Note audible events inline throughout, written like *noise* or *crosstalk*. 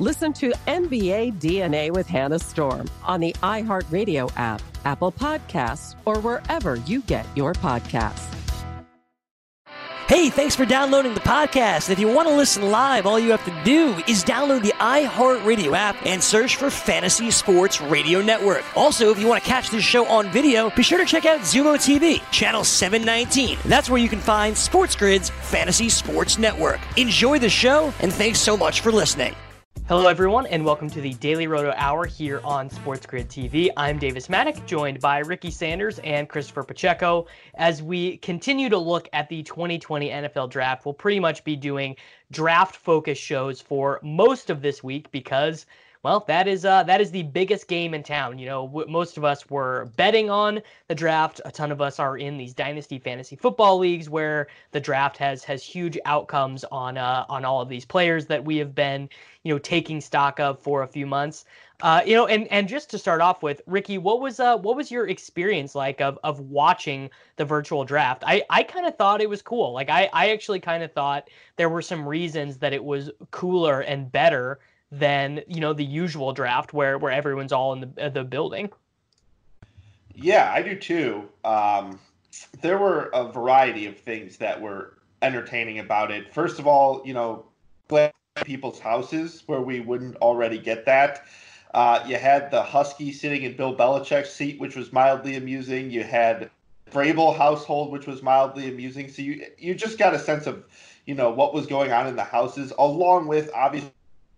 Listen to NBA DNA with Hannah Storm on the iHeartRadio app, Apple Podcasts, or wherever you get your podcasts. Hey, thanks for downloading the podcast. If you want to listen live, all you have to do is download the iHeartRadio app and search for Fantasy Sports Radio Network. Also, if you want to catch this show on video, be sure to check out Xumo TV, channel 719. That's where you can find Sports Grid's Fantasy Sports Network. Enjoy the show, and thanks so much for listening. Hello, everyone, and welcome to the Daily Roto Hour here on Sports Grid TV. I'm Davis Mattek, joined by Ricky Sanders and Christopher Pacheco. As we continue to look at the 2020 NFL Draft, we'll pretty much be doing draft focus shows for most of this week because well, that is uh, that is the biggest game in town. You know, w- most of us were betting on the draft. A ton of us are in these dynasty fantasy football leagues where the draft has has huge outcomes on uh, on all of these players that we have been you know taking stock of for a few months. Uh, you know, and and just to start off with, Ricky, what was uh what was your experience like of of watching the virtual draft? I I kind of thought it was cool. Like I I actually kind of thought there were some reasons that it was cooler and better than you know the usual draft where where everyone's all in the the building. Yeah, I do too. Um, there were a variety of things that were entertaining about it. First of all, you know, people's houses where we wouldn't already get that. Uh, you had the Husky sitting in Bill Belichick's seat, which was mildly amusing. You had Vrabel household, which was mildly amusing. So you you just got a sense of, you know, what was going on in the houses, along with obviously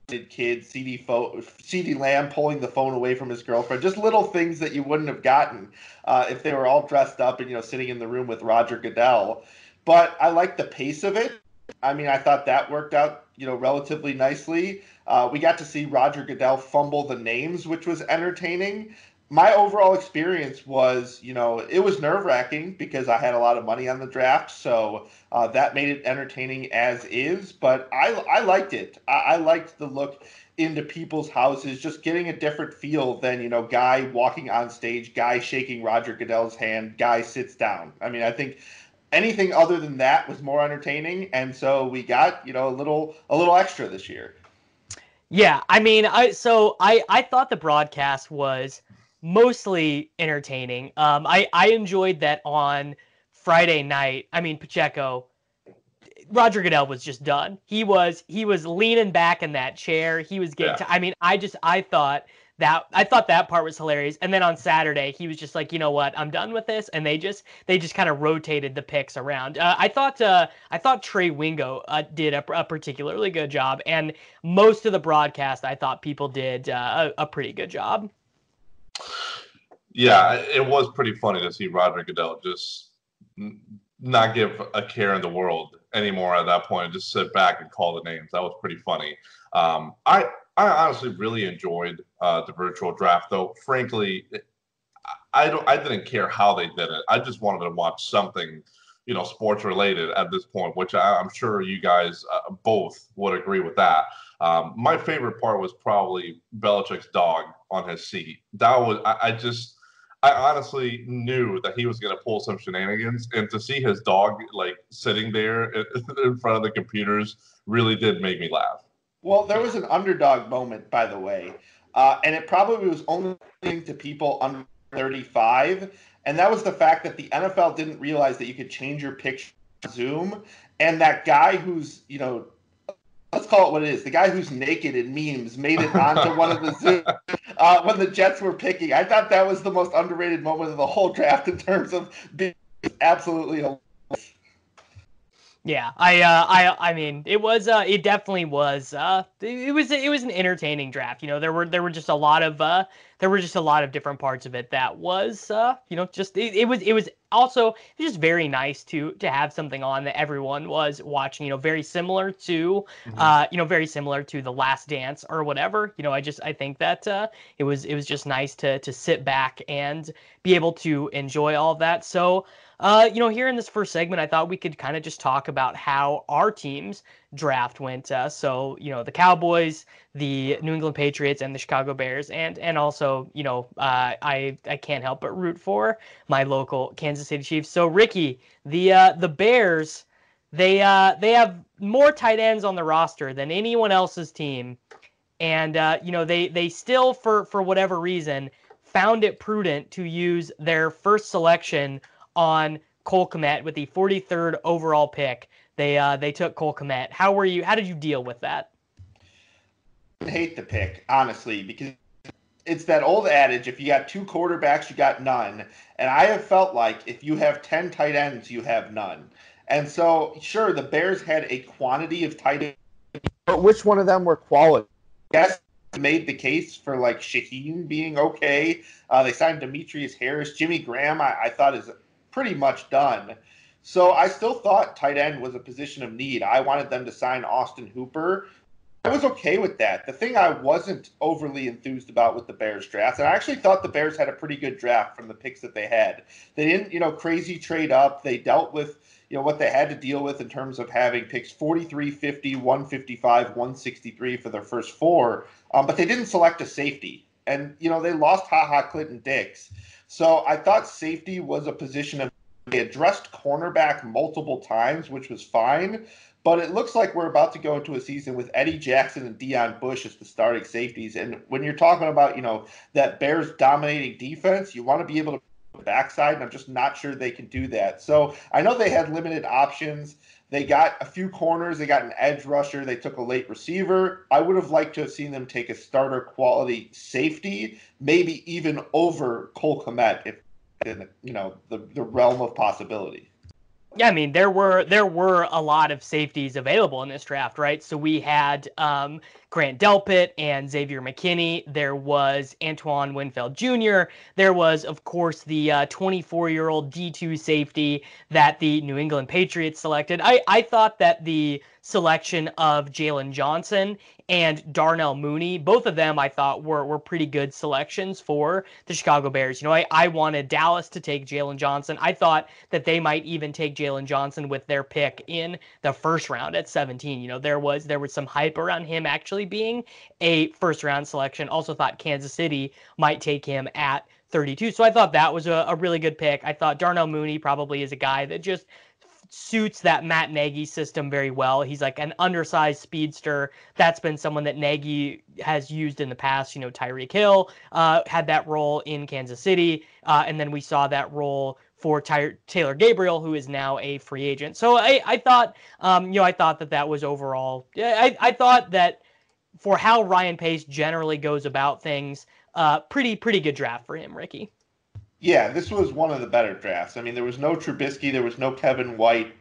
kid, CD phone, CeeDee Lamb pulling the phone away from his girlfriend. Just little things that you wouldn't have gotten uh, if they were all dressed up and you know sitting in the room with Roger Goodell. But I like the pace of it. I mean, I thought that worked out you know relatively nicely. Uh, we got to see Roger Goodell fumble the names, which was entertaining my overall experience was, you know, it was nerve wracking because I had a lot of money on the draft, so uh, that made it entertaining as is. But I, I liked it. I, I liked the look into people's houses, just getting a different feel than you know, guy walking on stage, guy shaking Roger Goodell's hand, guy sits down. I mean, I think anything other than that was more entertaining, and so we got you know a little a little extra this year. Yeah, I mean, I so I I thought the broadcast was mostly entertaining. Um, I I enjoyed that on Friday night. I mean, Pacheco, Roger Goodell was just done. He was he was leaning back in that chair. He was getting. Yeah. To, I mean, I just I thought that I thought that part was hilarious. And then on Saturday, he was just like, you know what, I'm done with this. And they just they just kind of rotated the picks around. Uh, I thought uh, I thought Trey Wingo uh, did a, a, particularly good job, and most of the broadcast I thought people did uh, a, a pretty good job. Yeah, it was pretty funny to see Roger Goodell just not give a care in the world anymore at that point just sit back and call the names. That was pretty funny. Um, I I honestly really enjoyed uh, the virtual draft, though. Frankly, I don't I didn't care how they did it. I just wanted to watch something you know sports related at this point, which I, am sure you guys uh, both would agree with that. Um, my favorite part was probably Belichick's dog on his seat. That was I, I just. I honestly knew that he was going to pull some shenanigans, and to see his dog like sitting there *laughs* in front of the computers really did make me laugh. Well, there was an underdog moment, by the way, uh, and it probably was only to people under 35 and that was the fact that the NFL didn't realize that you could change your picture Zoom, and that guy who's you know, let's call it what it is, the guy who's naked in memes made it onto one of the *laughs* Zoom uh, when the Jets were picking. I thought that was the most underrated moment of the whole draft in terms of being absolutely yeah, I, uh, I, I mean, it was, uh, it definitely was, uh, it was, it was an entertaining draft. You know, there were, there were just a lot of, uh, there were just a lot of different parts of it that was, uh, you know, just, it, it was, it was also it was just very nice to, to have something on that everyone was watching. You know, very similar to, mm-hmm. uh, you know, very similar to the Last Dance or whatever. You know, I just, I think that, uh, it was, it was just nice to, to sit back and be able to enjoy all of that. So. Uh, you know, here in this first segment, I thought we could kind of just talk about how our team's draft went. Uh, so, you know, the Cowboys, the New England Patriots, and the Chicago Bears, and and also, you know, uh, I I can't help but root for my local Kansas City Chiefs. So, Ricky, the uh, the Bears, they uh, they have more tight ends on the roster than anyone else's team, and uh, you know, they they still for for whatever reason found it prudent to use their first selection on Cole Kmet with the 43rd overall pick. They uh, they took Cole Kmet. How were you? How did you deal with that? I hate the pick honestly because it's that old adage: if you got two quarterbacks, you got none. And I have felt like if you have ten tight ends, you have none. And so, sure, the Bears had a quantity of tight ends, but which one of them were quality? Yes, made the case for like Shaheen being okay. Uh, they signed Demetrius Harris, Jimmy Graham. I, I thought is pretty much done. So I still thought tight end was a position of need. I wanted them to sign Austin Hooper. I was okay with that. The thing I wasn't overly enthused about with the Bears draft, and I actually thought the Bears had a pretty good draft from the picks that they had. They didn't, you know, crazy trade up. They dealt with, you know, what they had to deal with in terms of having picks 43, 50, 155, 163 for their first four. Um, but they didn't select a safety. And, you know, they lost Ha Ha Clinton Dix. So I thought safety was a position of they addressed cornerback multiple times, which was fine. But it looks like we're about to go into a season with Eddie Jackson and Deon Bush as the starting safeties. And when you're talking about, you know, that Bears dominating defense, you want to be able to backside, and I'm just not sure they can do that. So I know they had limited options. They got a few corners. They got an edge rusher. They took a late receiver. I would have liked to have seen them take a starter quality safety, maybe even over Cole Kmet, if you know the, the realm of possibility. Yeah, I mean there were there were a lot of safeties available in this draft, right? So we had um, Grant Delpit and Xavier McKinney. There was Antoine Winfield Jr. There was, of course, the 24 uh, year old D2 safety that the New England Patriots selected. I, I thought that the selection of Jaylon Johnson and Darnell Mooney. Both of them I thought were were pretty good selections for the Chicago Bears. You know, I, I wanted Dallas to take Jaylon Johnson. I thought that they might even take Jaylon Johnson with their pick in the first round at 17. You know, there was there was some hype around him actually being a first round selection. Also thought Kansas City might take him at 32. So I thought that was a, a really good pick. I thought Darnell Mooney probably is a guy that just suits that Matt Nagy system very well. He's like an undersized speedster. That's been someone that Nagy has used in the past. You know, Tyreek Hill uh, had that role in Kansas City, uh, and then we saw that role for Ty- Taylor Gabriel, who is now a free agent. So I, I thought, um, you know, I thought that that was overall. I, I thought that for how Ryan Pace generally goes about things, uh, pretty pretty good draft for him, Ricky. Yeah, this was one of the better drafts. I mean, there was no Trubisky, there was no Kevin White.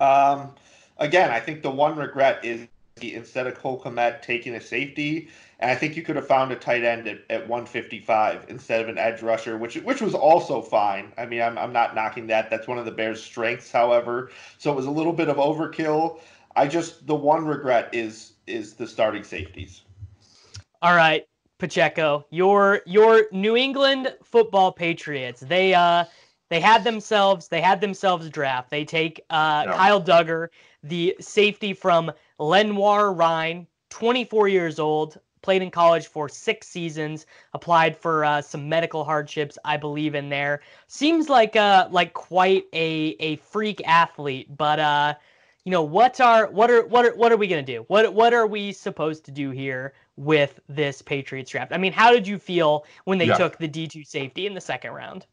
Um, again, I think the one regret is instead of Cole Kmet taking a safety, and I think you could have found a tight end at, at 155 instead of an edge rusher, which which was also fine. I mean, I'm, I'm not knocking that. That's one of the Bears' strengths, however. So it was a little bit of overkill. I just the one regret is is the starting safeties. All right. Pacheco, your your New England Football Patriots. They uh they had themselves they had themselves draft. They take uh, Yeah. Kyle Dugger, the safety from Lenoir-Rhyne, 24 years old, played in college for six seasons, applied for uh, some medical hardships, I believe, in there. Seems like uh like quite a a freak athlete, but uh, you know what are what are what are what are we gonna do? What what are we supposed to do here with this Patriots draft? I mean, how did you feel when they Yeah. took the D two safety in the second round?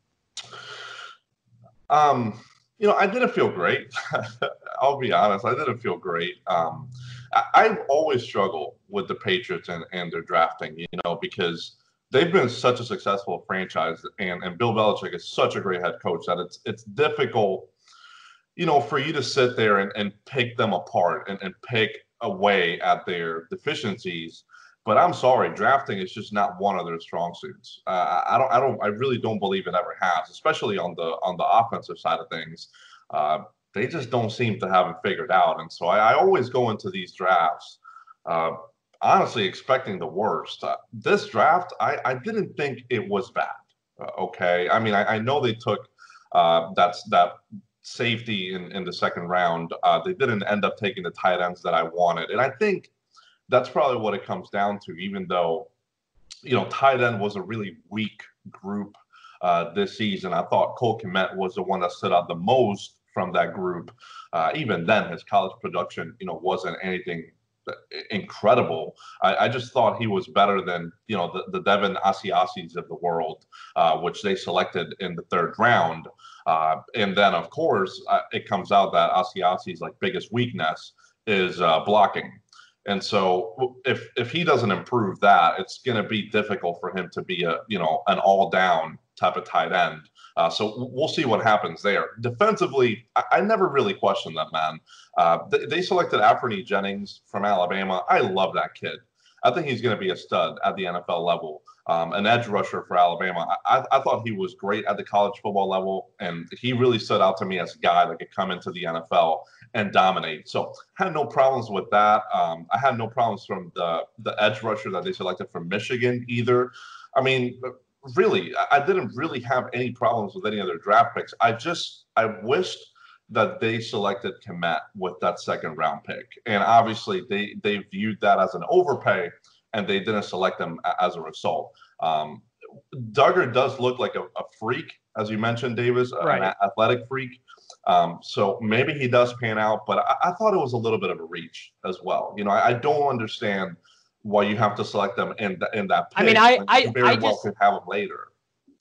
Um, you know, I didn't feel great. *laughs* I'll be honest, I didn't feel great. Um, I, I always struggle with the Patriots and, and their drafting, you know, because they've been such a successful franchise, and, and Bill Belichick is such a great head coach that it's it's difficult, you know, for you to sit there and, and pick them apart and, and pick away at their deficiencies. But I'm sorry, drafting is just not one of their strong suits. Uh, I don't, I don't, I really don't believe it ever has, especially on the on the offensive side of things. Uh, they just don't seem to have it figured out, and so I, I always go into these drafts, uh, honestly expecting the worst. Uh, this draft, I, I didn't think it was bad. Uh, okay, I mean, I, I know they took uh, that's that safety in, in the second round. Uh, they didn't end up taking the tight ends that I wanted, and I think that's probably what it comes down to. Even though, you know, tight end was a really weak group uh, this season, I thought Cole Kmet was the one that stood out the most from that group. Uh, even then, his college production, you know, wasn't anything incredible. I, I just thought he was better than you know the, the Devin Asiasis of the world, uh, which they selected in the third round. Uh, and then, of course, uh, it comes out that Asiasi's like biggest weakness is uh, blocking. And so, if if he doesn't improve that, it's going to be difficult for him to be a you know an all down type of tight end. Uh, so we'll see what happens there. Defensively, I, I never really questioned that man. Uh, they, they selected Anfernee Jennings from Alabama. I love that kid. I think he's going to be a stud at the NFL level, um, an edge rusher for Alabama. I, I thought he was great at the college football level, and he really stood out to me as a guy that could come into the NFL and dominate. So had no problems with that. Um, I had no problems from the the edge rusher that they selected from Michigan either. I mean, really, I didn't really have any problems with any other draft picks. I just I wished that they selected Kmet with that second round pick, and obviously they they viewed that as an overpay, and they didn't select him a- as a result. Um, Dugger does look like a, a freak, as you mentioned, Davis, Right. an athletic freak. Um, so maybe he does pan out, but I, I thought it was a little bit of a reach as well. You know, I, I don't understand why you have to select them in th- in that. Pick I mean, I- I- you very I well just- could have them later.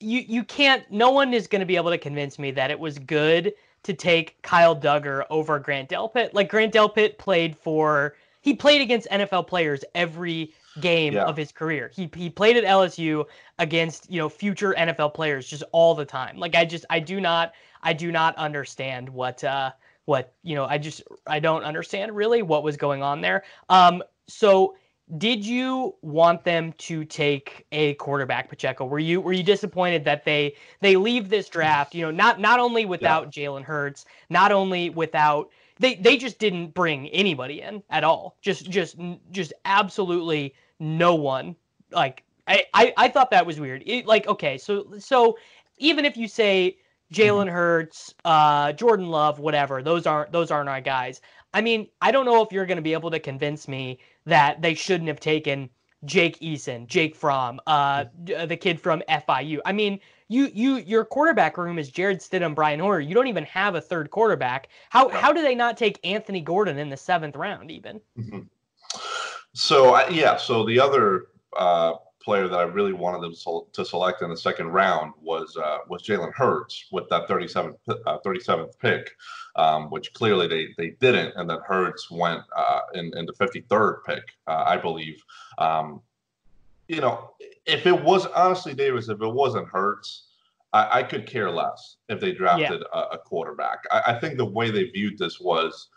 you you can't no one is going to be able to convince me that it was good to take Kyle Dugger over Grant Delpit. Like Grant Delpit played for he played against NFL players every game Yeah. of his career. He he played at LSU against, you know, future NFL players just all the time. Like I just I do not I do not understand what uh what, you know, I just I don't understand really what was going on there. Um so did you want them to take a quarterback, Pacheco? Were you were you disappointed that they they leave this draft? You know, not not only without Jalen Hurts, not only without they they just didn't bring anybody in at all. Just just just absolutely no one. Like I I, I thought that was weird. It, like okay, so so even if you say Jalen Hurts, uh, Jordan Love, whatever, those aren't those aren't our guys. I mean, I don't know if you're going to be able to convince me that they shouldn't have taken Jake Eason, Jake Fromm, uh, uh, the kid from FIU. I mean, you you your quarterback room is Jarrett Stidham, Brian Hoyer. You don't even have a third quarterback. How how do they not take Anthony Gordon in the seventh round even? So I yeah, so the other uh, player that I really wanted them sol- to select in the second round was uh, was Jalen Hurts with that 37th uh, 37th pick, um, which clearly they they didn't, and then Hurts went uh, in in the 53rd pick, uh, I believe. Um, you know, if it was honestly, Davis, if it wasn't Hurts. I, I could care less if they drafted a, a quarterback. I, I think the way they viewed this was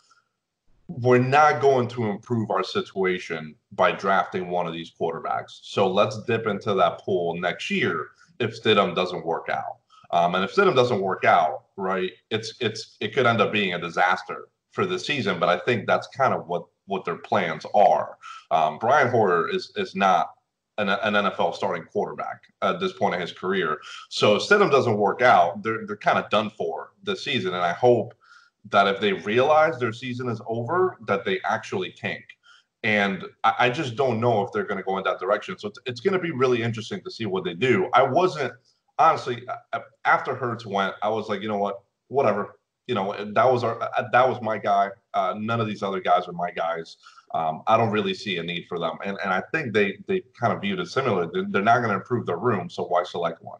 we're not going to improve our situation by drafting one of these quarterbacks. So let's dip into that pool next year if Stidham doesn't work out. Um, and if Stidham doesn't work out, right, it's it's it could end up being a disaster for the season. But I think that's kind of what what their plans are. Um, Brian Hoyer is is not an, an NFL starting quarterback at this point in his career. So if Stidham doesn't work out, they're they're kind of done for this season. And I hope that if they realize their season is over, that they actually tank. And I, I just don't know if they're going to go in that direction. So it's, it's going to be really interesting to see what they do. I wasn't honestly after Hurts went, I was like, you know what, whatever. You know, that was our that was my guy. Uh, none of these other guys are my guys. Um, I don't really see a need for them, and and I think they they kind of viewed it similar. They're, they're not going to improve their room, so why select one?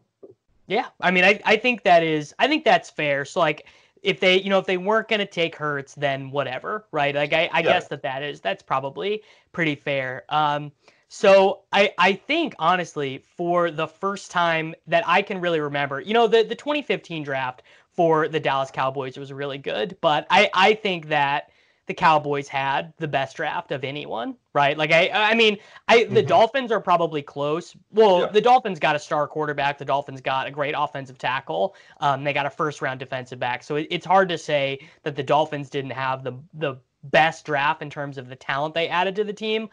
Yeah, I mean, I I think that is I think that's fair. So like if they you know if they weren't going to take Hurts, then whatever, right? Like I, I yeah. guess that that is that's probably pretty fair. Um, so I I think honestly for the first time that I can really remember, you know the the 2015 draft for the Dallas Cowboys was really good, but I I think that the Cowboys had the best draft of anyone, right? Like I I mean, I the mm-hmm. Dolphins are probably close. Well, yeah. the Dolphins got a star quarterback, the Dolphins got a great offensive tackle. Um, they got a first round defensive back. So it, it's hard to say that the Dolphins didn't have the the best draft in terms of the talent they added to the team,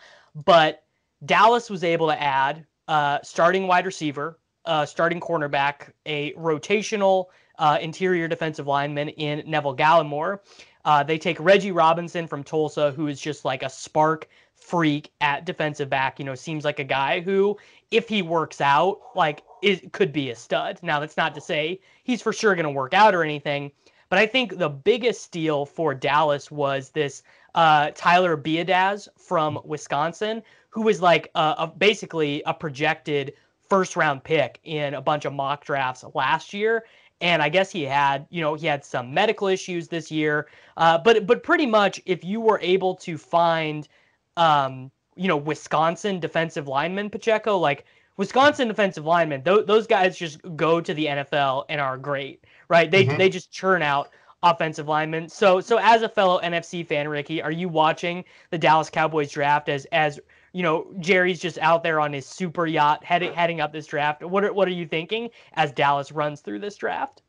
but Dallas was able to add uh, starting wide receiver, uh, starting cornerback, a rotational uh, interior defensive lineman in Neville Gallimore, uh, they take Reggie Robinson from Tulsa, who is just like a spark freak at defensive back. You know, seems like a guy who, if he works out, like it could be a stud. Now, that's not to say he's for sure going to work out or anything, but I think the biggest steal for Dallas was this uh, Tyler Biadasz from Wisconsin, who was like a, a, basically a projected first round pick in a bunch of mock drafts last year and I guess he had, you know, he had some medical issues this year. Uh, but but pretty much, if you were able to find, um, you know, Wisconsin defensive lineman Pacheco, like Wisconsin defensive linemen, th- those guys just go to the NFL and are great, right? They mm-hmm. they just churn out offensive linemen. So so as a fellow NFC fan, Ricky, are you watching the Dallas Cowboys draft as as you know, Jerry's just out there on his super yacht heading heading up this draft. What are, what are you thinking as Dallas runs through this draft?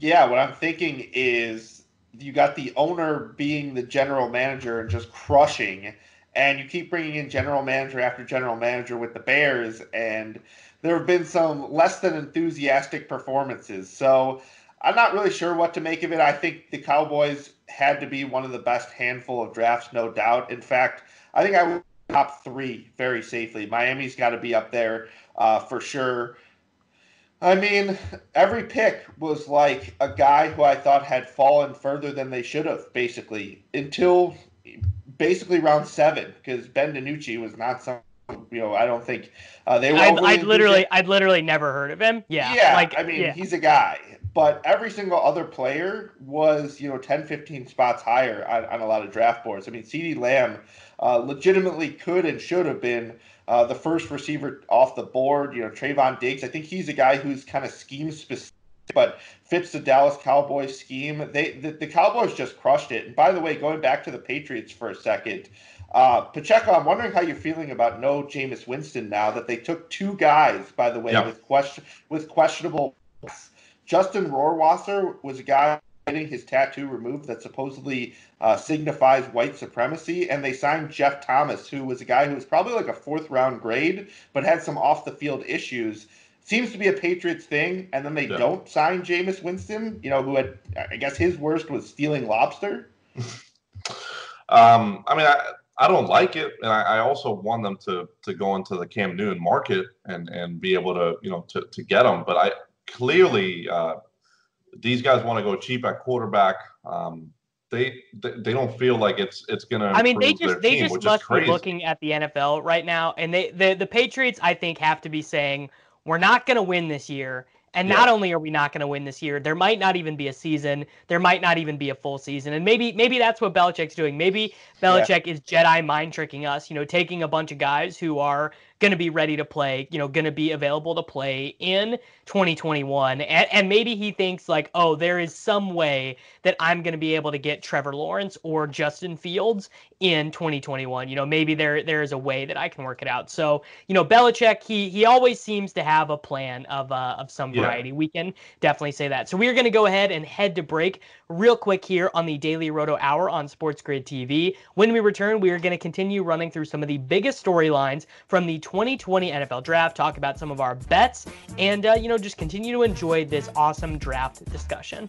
Yeah, what I'm thinking is you got the owner being the general manager and just crushing, and you keep bringing in general manager after general manager with the Bears, and there have been some less than enthusiastic performances. So I'm not really sure what to make of it. I think the Cowboys had to be one of the best handful of drafts, no doubt. In fact, I think I would top three very safely. Miami's got to be up there uh, for sure. I mean, every pick was like a guy who I thought had fallen further than they should have, basically, until basically round seven, because Ben DiNucci was not some. You know, I don't think uh, they were. I'd, I'd literally, I'd literally never heard of him. Yeah, yeah. Like, I mean, yeah. he's a guy, but every single other player was, you know, 10, 15 spots higher on, on a lot of draft boards. I mean, CeeDee Lamb uh, legitimately could and should have been uh, the first receiver off the board. You know, Trevon Diggs. I think he's a guy who's kind of scheme specific, but fits the Dallas Cowboys scheme. They the, the Cowboys just crushed it. And by the way, going back to the Patriots for a second. Uh, Pacheco, I'm wondering how you're feeling about no Jameis Winston now that they took two guys, by the way, yeah. with question with questionable. Justin Rohrwasser was a guy getting his tattoo removed that supposedly uh, signifies white supremacy. And they signed Jeff Thomas, who was a guy who was probably like a fourth round grade, but had some off the field issues. Seems to be a Patriots thing. And then they yeah. don't sign Jameis Winston, you know, who had, I guess his worst was stealing lobster. *laughs* um, I mean, I, I don't like it, and I, I, also want them to to go into the Cam Newton market and and be able to you know to to get them. But I clearly uh, these guys want to go cheap at quarterback. Um, they, they don't feel like it's it's gonna. I mean, they just they team, just must be looking at the NFL right now, and they the the Patriots I think have to be saying we're not gonna win this year, and yeah. not only are we not going to win this year, there might not even be a season. There might not even be a full season. And maybe maybe that's what Belichick's doing. Maybe Belichick yeah. is Jedi mind tricking us, you know, taking a bunch of guys who are going to be ready to play, you know, going to be available to play in 2021. And, and maybe he thinks, like, oh, there is some way that I'm going to be able to get Trevor Lawrence or Justin Fields in 2021. You know, maybe there there is a way that I can work it out. So, you know, Belichick, he he always seems to have a plan of uh, of some variety. Yeah. We can definitely say that. So we are going to go ahead and head to break real quick here on the Daily Roto Hour on Sports Grid TV. When we return, we are going to continue running through some of the biggest storylines from the 2020 NFL Draft, talk about some of our bets, and uh, you know just continue to enjoy this awesome draft discussion.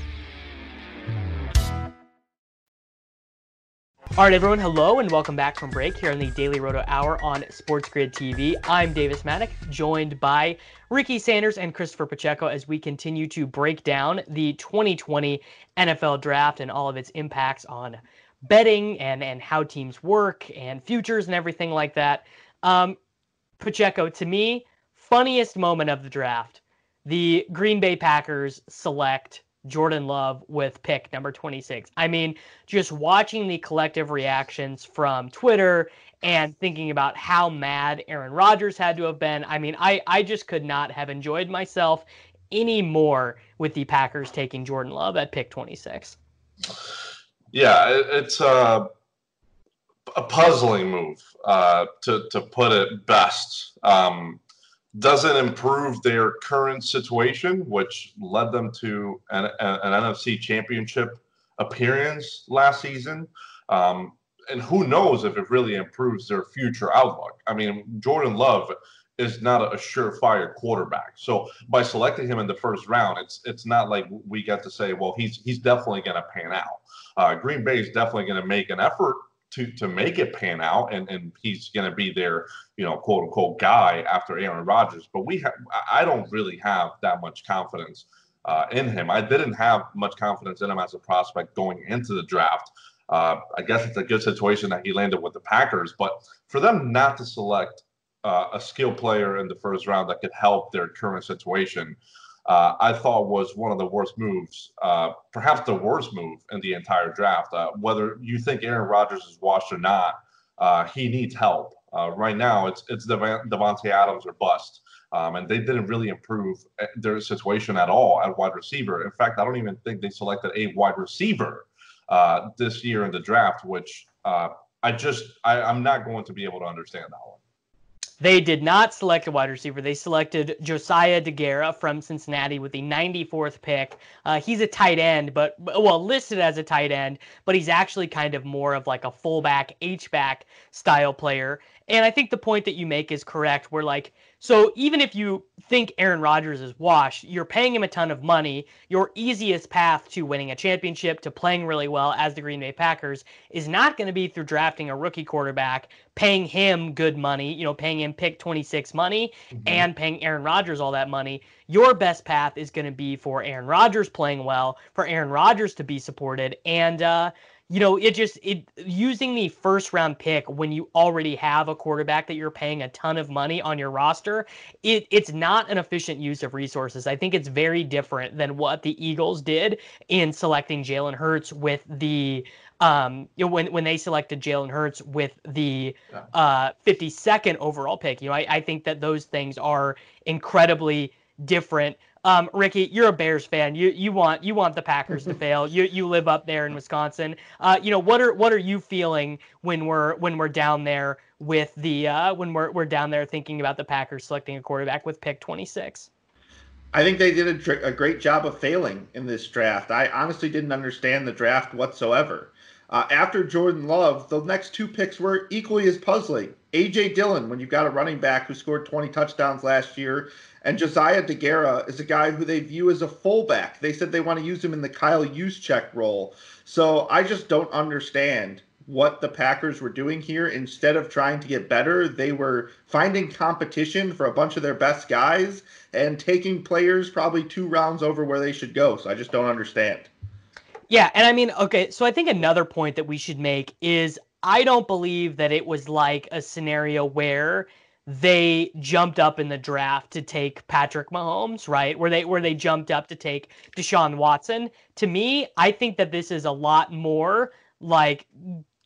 All right, everyone, hello and welcome back from break here on the Daily Roto Hour on Sports Grid TV. I'm Davis Mattek, joined by Ricky Sanders and Christopher Pacheco as we continue to break down the 2020 NFL Draft and all of its impacts on betting and, and how teams work and futures and everything like that. Um, Pacheco, to me, funniest moment of the draft the Green Bay Packers select Jordan Love with pick number 26. I mean, just watching the collective reactions from Twitter and thinking about how mad Aaron Rodgers had to have been. I mean, I, I just could not have enjoyed myself any more with the Packers taking Jordan Love at pick 26. Yeah, it's a, a puzzling move, uh, to, to put it best. Um, doesn't improve their current situation, which led them to an, an, NFC championship appearance last season. Um, and who knows if it really improves their future outlook. I mean, Jordan Love is not a surefire quarterback. So by selecting him in the first round, it's it's not like we get to say, well, he's he's definitely going to pan out. Uh, Green Bay is definitely going to make an effort to to make it pan out, and and he's going to be their you know quote unquote guy after Aaron Rodgers. But we have I don't really have that much confidence uh, in him. I didn't have much confidence in him as a prospect going into the draft. Uh, I guess it's a good situation that he landed with the Packers, but for them not to select uh, a skill player in the first round that could help their current situation, uh, I thought was one of the worst moves, uh, perhaps the worst move in the entire draft. Uh, whether you think Aaron Rodgers is washed or not, uh, he needs help. Uh, right now, it's it's Dev- Davante Adams or bust. Um, and they didn't really improve uh, their situation at all at wide receiver. In fact, I don't even think they selected a wide receiver this year in the draft, which I just I, I'm not going to be able to understand that one. They did not select a wide receiver. They selected Josiah Deguara from Cincinnati with the 94th pick. Uh, he's a tight end, but well listed as a tight end, but he's actually kind of more of like a fullback, H back style player. And I think the point that you make is correct. Where like so even if you think Aaron Rodgers is washed, you're paying him a ton of money. Your easiest path to winning a championship, to playing really well as the Green Bay Packers, is not going to be through drafting a rookie quarterback, paying him good money, you know, paying him pick 26 money, mm-hmm. and paying Aaron Rodgers all that money. Your best path is going to be for Aaron Rodgers playing well, for Aaron Rodgers to be supported, and uh, you know, it just it using the first round pick when you already have a quarterback that you're paying a ton of money on your roster, it it's not an efficient use of resources. I think it's very different than what the Eagles did in selecting Jalen Hurts with the um, you know, when when they selected Jalen Hurts with the uh, 52nd overall pick. You know, I, I think that those things are incredibly different. Um, Ricky, you're a Bears fan. You you want you want the Packers to *laughs* fail. You you live up there in Wisconsin. Uh, you know what are what are you feeling when we're when we're down there with the uh, when we're we're down there thinking about the Packers selecting a quarterback with pick 26? I think they did a, a great job of failing in this draft. I honestly didn't understand the draft whatsoever. Uh, after Jordan Love, the next two picks were equally as puzzling. A.J. Dillon, when you've got a running back who scored 20 touchdowns last year, and Josiah Deguara is a guy who they view as a fullback. They said they want to use him in the Kyle Juszczyk role. So I just don't understand what the Packers were doing here. Instead of trying to get better, they were finding competition for a bunch of their best guys and taking players probably two rounds over where they should go. So I just don't understand. Yeah, and I mean, okay, so I think another point that we should make is I don't believe that it was like a scenario where they jumped up in the draft to take Patrick Mahomes, right? Where they where they jumped up to take Deshaun Watson. To me, I think that this is a lot more like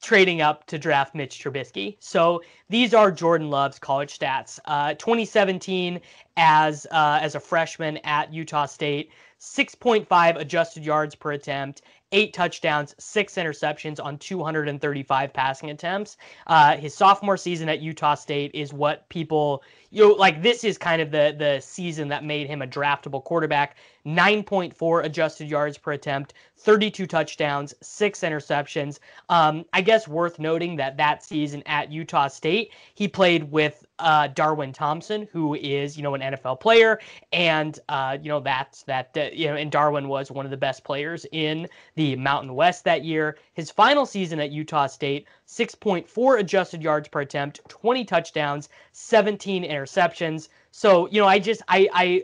trading up to draft Mitch Trubisky. So these are Jordan Love's college stats. Uh, 2017 as uh, as a freshman at Utah State, 6.5 adjusted yards per attempt, eight touchdowns, six interceptions on 235 passing attempts. Uh, his sophomore season at Utah State is what people you know, like this is kind of the the season that made him a draftable quarterback. 9.4 adjusted yards per attempt, 32 touchdowns, six interceptions. Um, I guess worth noting that that season at Utah State, he played with uh, Darwin Thompson, who is you know an NFL player, and uh, you know that's that uh, you know and Darwin was one of the best players in the Mountain West that year. His final season at Utah State, 6.4 adjusted yards per attempt, 20 touchdowns, 17 interceptions. So you know I just I I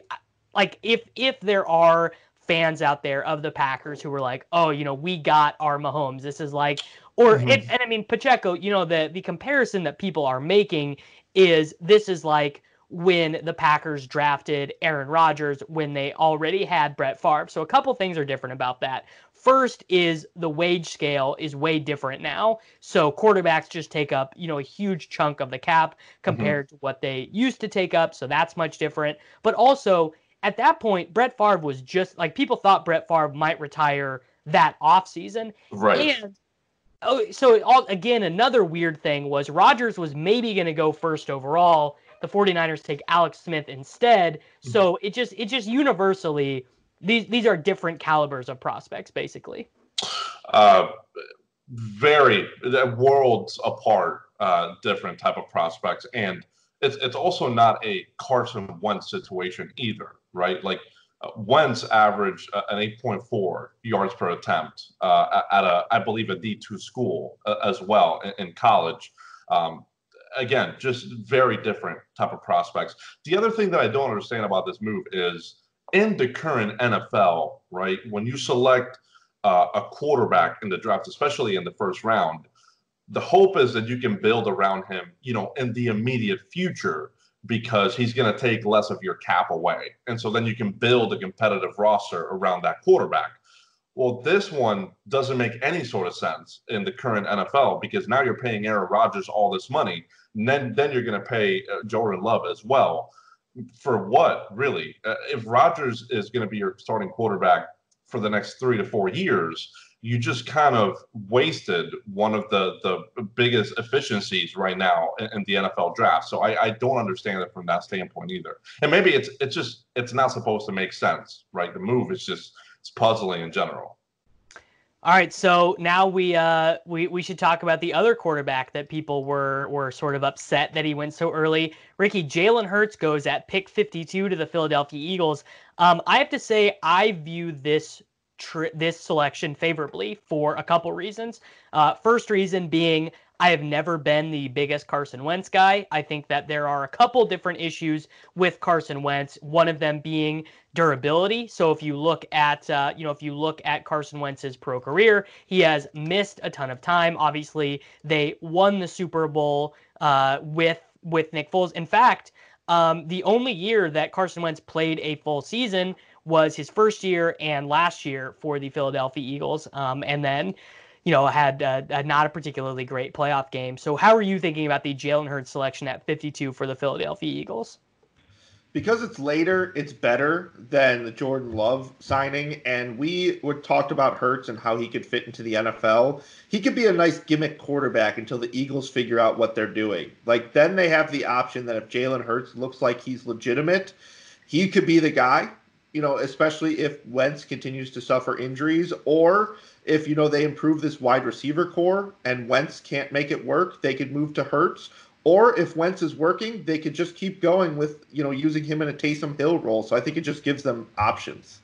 like if if there are fans out there of the Packers who were like, oh, you know, we got our Mahomes. This is like, or mm-hmm. it, and I mean Pacheco. You know, the the comparison that people are making is this is like when the Packers drafted Aaron Rodgers when they already had Brett Favre. So a couple things are different about that. First is the wage scale is way different now. So quarterbacks just take up, you know, a huge chunk of the cap compared mm-hmm. to what they used to take up. So that's much different. But also at that point, Brett Favre was just like people thought Brett Favre might retire that offseason. Right. And oh, so all, again, another weird thing was Rodgers was maybe going to go first overall. The 49ers take Alex Smith instead. Mm-hmm. So it just it just universally these these are different calibers of prospects basically. Uh, very worlds apart, uh, different type of prospects, and it's it's also not a Carson Wentz situation either, right? Like Wentz averaged uh, an 8.4 yards per attempt uh, at a, I believe, a D2 school uh, as well in, in college. Um, again, just very different type of prospects. The other thing that I don't understand about this move is in the current NFL, right? When you select uh, a quarterback in the draft, especially in the first round, the hope is that you can build around him, you know, in the immediate future because he's going to take less of your cap away. And so then you can build a competitive roster around that quarterback. Well, this one doesn't make any sort of sense in the current NFL because now you're paying Aaron Rodgers all this money, and then then you're going to pay uh, Jordan Love as well. For what, really? Uh, if Rodgers is going to be your starting quarterback for the next three to four years, you just kind of wasted one of the the biggest efficiencies right now in, in the NFL draft. So I, I, don't understand it from that standpoint either. And maybe it's it's just it's not supposed to make sense, right? The move is just it's puzzling in general. All right, so now we uh we we should talk about the other quarterback that people were were sort of upset that he went so early. Ricky Jalen Hurts goes at pick 52 to the Philadelphia Eagles. Um, I have to say I view this This selection favorably for a couple reasons. Uh, first reason being I have never been the biggest Carson Wentz guy. I think that there are a couple different issues with Carson Wentz. One of them being durability. So if you look at uh, you know if you look at Carson Wentz's pro career, he has missed a ton of time. Obviously, they won the Super Bowl uh, with with Nick Foles. In fact, um, the only year that Carson Wentz played a full season was his first year and last year for the Philadelphia Eagles. Um, and then you know, had uh, not a particularly great playoff game. So, how are you thinking about the Jalen Hurts selection at 52 for the Philadelphia Eagles? Because it's later, it's better than the Jordan Love signing. And we would talked about Hurts and how he could fit into the NFL. He could be a nice gimmick quarterback until the Eagles figure out what they're doing. Like then they have the option that if Jalen Hurts looks like he's legitimate, he could be the guy. You know, especially if Wentz continues to suffer injuries, or if you know they improve this wide receiver core and Wentz can't make it work, they could move to Hurts. Or if Wentz is working, they could just keep going with you know using him in a Taysom Hill role. So I think it just gives them options.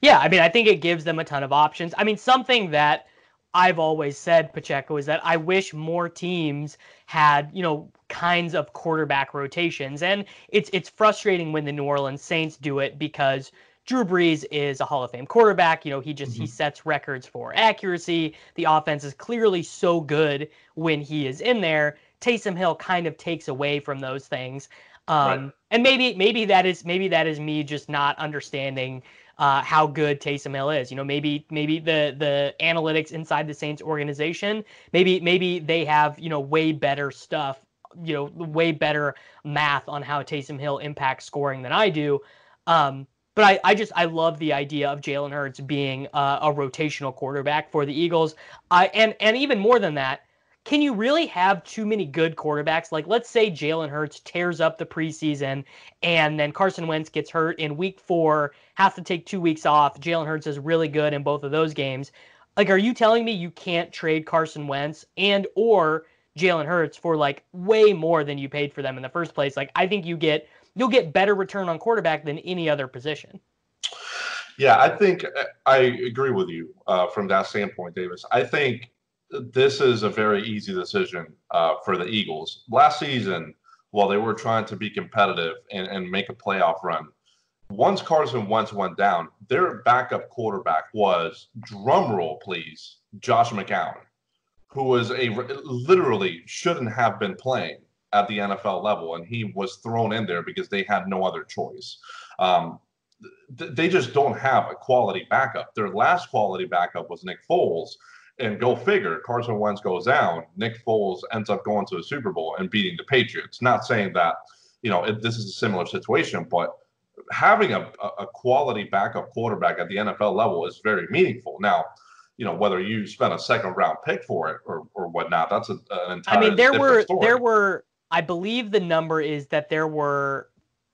Yeah, I mean, I think it gives them a ton of options. I mean, something that I've always said, Pacheco, is that I wish more teams had, you know, kinds of quarterback rotations. And it's it's frustrating when the New Orleans Saints do it because Drew Brees is a Hall of Fame quarterback. You know, he just mm-hmm. he sets records for accuracy. The offense is clearly so good when he is in there. Taysom Hill kind of takes away from those things. Um, right. and maybe maybe that is maybe that is me just not understanding uh, how good Taysom Hill is. You know, maybe maybe the the analytics inside the Saints organization, maybe maybe they have you know way better stuff, you know, way better math on how Taysom Hill impacts scoring than I do. Um, but I, I just I love the idea of Jalen Hurts being uh, a rotational quarterback for the Eagles. I and and even more than that, can you really have too many good quarterbacks? Like let's say Jalen Hurts tears up the preseason, and then Carson Wentz gets hurt in Week Four, has to take two weeks off. Jalen Hurts is really good in both of those games. Like, are you telling me you can't trade Carson Wentz and or Jalen Hurts for like way more than you paid for them in the first place? Like, I think you get you'll get better return on quarterback than any other position. Yeah, I think I agree with you uh, from that standpoint, Davis. I think this is a very easy decision uh, for the Eagles. Last season, while they were trying to be competitive and, and make a playoff run, once Carson Wentz went down, their backup quarterback was, drumroll please, Josh McCown, who was a literally shouldn't have been playing at the NFL level, and he was thrown in there because they had no other choice. Um, th- they just don't have a quality backup. Their last quality backup was Nick Foles, and go figure, Carson Wentz goes down. Nick Foles ends up going to the Super Bowl and beating the Patriots. Not saying that you know it, this is a similar situation, but having a, a quality backup quarterback at the NFL level is very meaningful. Now, you know whether you spent a second round pick for it or, or whatnot that's a, an entire i mean there were story. there were I believe the number is that there were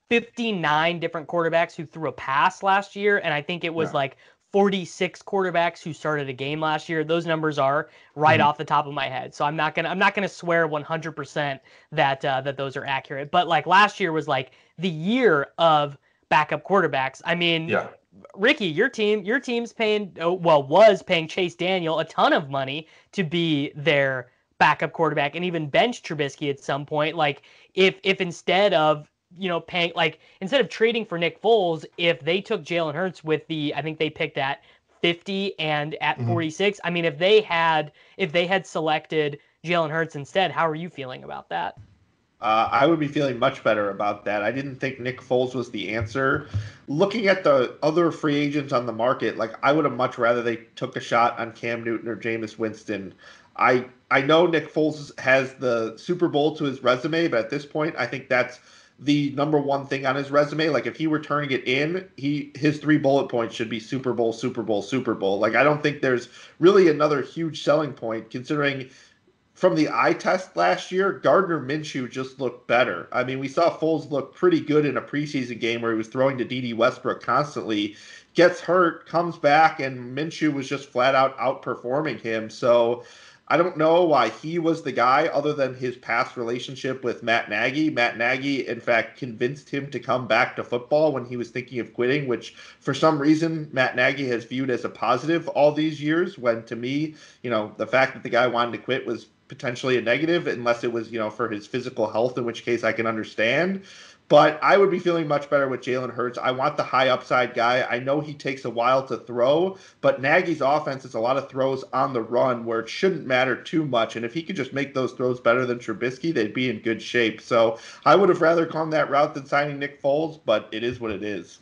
59 different quarterbacks who threw a pass last year, and I think it was yeah. like 46 quarterbacks who started a game last year. Those numbers are right mm-hmm. off the top of my head, so I'm not gonna I'm not gonna swear 100% that uh, that those are accurate. But like last year was like the year of backup quarterbacks. I mean, yeah. Ricky, your team, your team's paying, oh, well, was paying Chase Daniel a ton of money to be their backup quarterback and even bench Trubisky at some point. Like if if instead of you know paying like instead of trading for Nick Foles, if they took Jalen Hurts with the I think they picked at 50 and at mm-hmm. 46. I mean, if they had if they had selected Jalen Hurts instead. How are you feeling about that? Uh, I would be feeling much better about that. I didn't think Nick Foles was the answer. Looking at the other free agents on the market, like I would have much rather they took a shot on Cam Newton or Jameis Winston. I I know Nick Foles has the Super Bowl to his resume, but at this point, I think that's the number one thing on his resume. Like if he were turning it in, he his three bullet points should be Super Bowl, Super Bowl, Super Bowl. Like I don't think there's really another huge selling point considering from the eye test last year, Gardner Minshew just looked better. I mean, we saw Foles look pretty good in a preseason game where he was throwing to Dede Westbrook constantly. Gets hurt, comes back, and Minshew was just flat out outperforming him. So I don't know why he was the guy other than his past relationship with Matt Nagy. Matt Nagy, in fact, convinced him to come back to football when he was thinking of quitting, which for some reason Matt Nagy has viewed as a positive all these years. When to me, you know, the fact that the guy wanted to quit was potentially a negative unless it was, you know, for his physical health, in which case I can understand. But I would be feeling much better with Jalen Hurts. I want the high upside guy. I know he takes a while to throw, but Nagy's offense is a lot of throws on the run where it shouldn't matter too much. And if he could just make those throws better than Trubisky, they'd be in good shape. So I would have rather gone that route than signing Nick Foles, but it is what it is.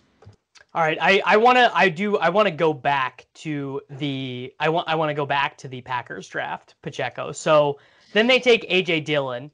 All right, I, I want to I do I want to go back to the I want I want to go back to the Packers draft Pacheco. So then they take AJ Dillon,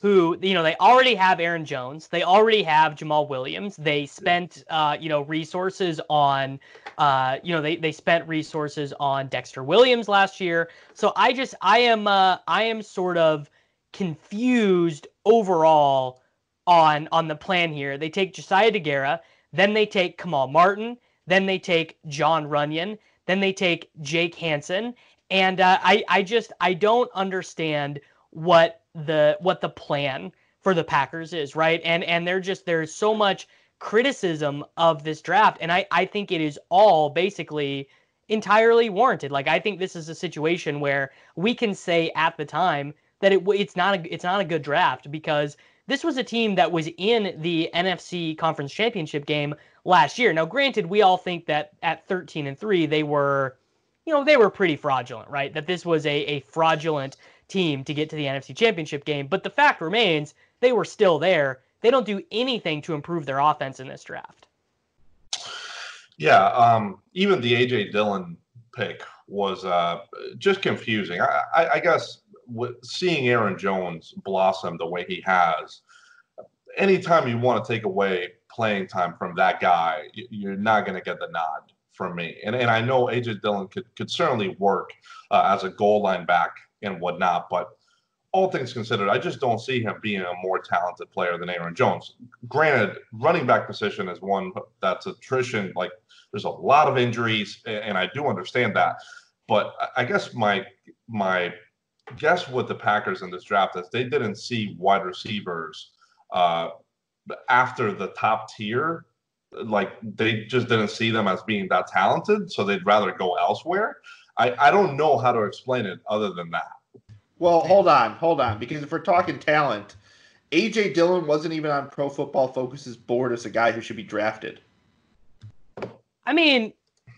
who you know they already have Aaron Jones, they already have Jamaal Williams. They spent uh, you know resources on uh, you know they they spent resources on Dexter Williams last year. So I just I am uh, I am sort of confused overall on on the plan here. They take Josiah Deguara then they take Kamal Martin. Then they take Jon Runyan, Then they take Jake Hanson. And uh, I, I just I don't understand what the what the plan for the Packers is, right? And and they're just there's so much criticism of this draft, and I I think it is all basically entirely warranted. Like I think this is a situation where we can say at the time that it it's not a it's not a good draft because this was a team that was in the NFC Conference Championship game last year. Now, granted, we all think that at 13 and 3, they were, you know, they were pretty fraudulent, right? That this was a, a fraudulent team to get to the NFC Championship game. But the fact remains, they were still there. They don't do anything to improve their offense in this draft. Yeah, um, even the AJ Dillon pick was uh, just confusing. I, I, I guess seeing Aaron Jones blossom the way he has, anytime you want to take away playing time from that guy, you're not going to get the nod from me. And and I know AJ Dillon could could certainly work uh, as a goal line back and whatnot, but all things considered, I just don't see him being a more talented player than Aaron Jones. Granted, running back position is one that's attrition. Like there's a lot of injuries, and I do understand that. But I guess my my guess what the Packers in this draft is they didn't see wide receivers uh, after the top tier. Like they just didn't see them as being that talented, so they'd rather go elsewhere. I, I don't know how to explain it other than that. Well, hold on, hold on, because if we're talking talent, AJ Dillon wasn't even on Pro Football Focus's board as a guy who should be drafted. I mean,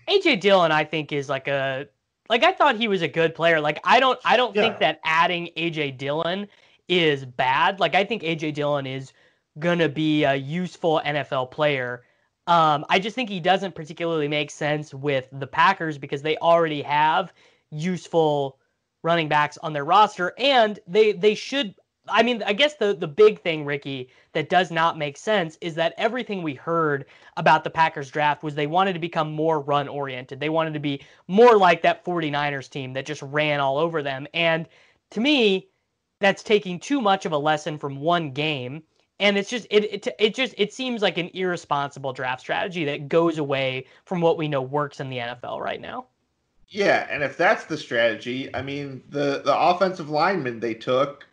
AJ Dillon, I think, is like a like I thought he was a good player. Like I don't I don't yeah. think that adding AJ Dillon is bad. Like I think AJ Dillon is gonna be a useful NFL player. Um, I just think he doesn't particularly make sense with the Packers because they already have useful running backs on their roster, and they they should I mean, I guess the the big thing, Ricky, that does not make sense is that everything we heard about the Packers draft was they wanted to become more run oriented. They wanted to be more like that 49ers team that just ran all over them. And to me, that's taking too much of a lesson from one game. And it's just it, it it just it seems like an irresponsible draft strategy that goes away from what we know works in the NFL right now. Yeah, and if that's the strategy, I mean, the the offensive lineman they took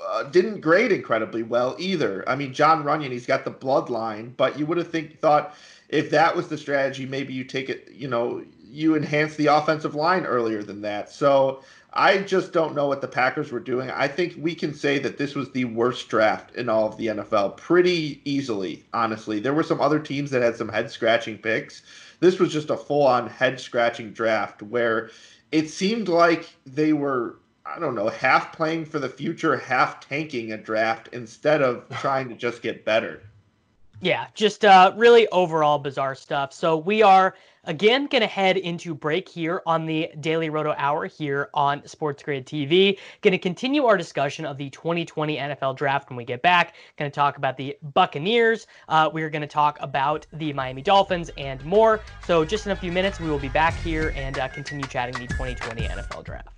uh, didn't grade incredibly well either. I mean, Jon Runyan, he's got the bloodline, but you would have think thought if that was the strategy, maybe you take it, you know, you enhance the offensive line earlier than that. So I just don't know what the Packers were doing. I think we can say that this was the worst draft in all of the NFL pretty easily, honestly. There were some other teams that had some head scratching picks. This was just a full on head scratching draft where it seemed like they were I don't know, half playing for the future, half tanking a draft instead of *laughs* trying to just get better. Yeah, just uh, really overall bizarre stuff. So we are again going to head into break here on the Daily Roto Hour here on Sports Grid TV. Going to continue our discussion of the 2020 NFL Draft when we get back. Going to talk about the Buccaneers. Uh, we're going to talk about the Miami Dolphins and more. So just in a few minutes, we will be back here and uh, continue chatting the 2020 NFL Draft.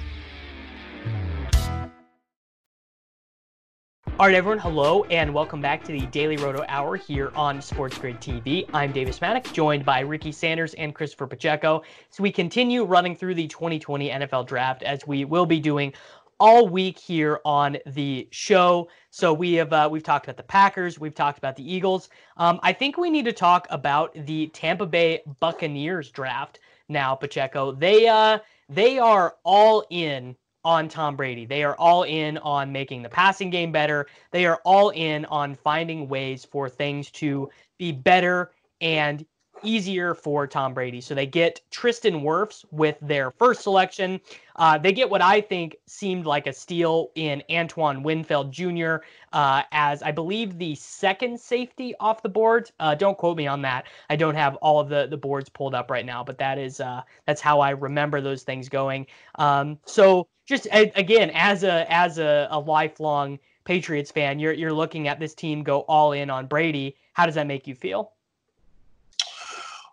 All right, everyone, hello, and welcome back to the Daily Roto Hour here on Sports Grid TV. I'm Davis Mattek, joined by Ricky Sanders and Christopher Pacheco. So we continue running through the 2020 NFL Draft as we will be doing all week here on the show. So we have uh, we've talked about the Packers, we've talked about the Eagles. Um, I think we need to talk about the Tampa Bay Buccaneers draft now, Pacheco. They uh they are all in on Tom Brady. They are all in on making the passing game better. They are all in on finding ways for things to be better and easier for Tom Brady. So they get Tristan Wirfs with their first selection. Uh, they get what I think seemed like a steal in Antoine Winfield Jr. Uh, as I believe the second safety off the board. Uh, don't quote me on that. I don't have all of the the boards pulled up right now, but that is uh, that's how I remember those things going. Um, so just again, as a as a, a lifelong Patriots fan, you're you're looking at this team go all in on Brady. How does that make you feel?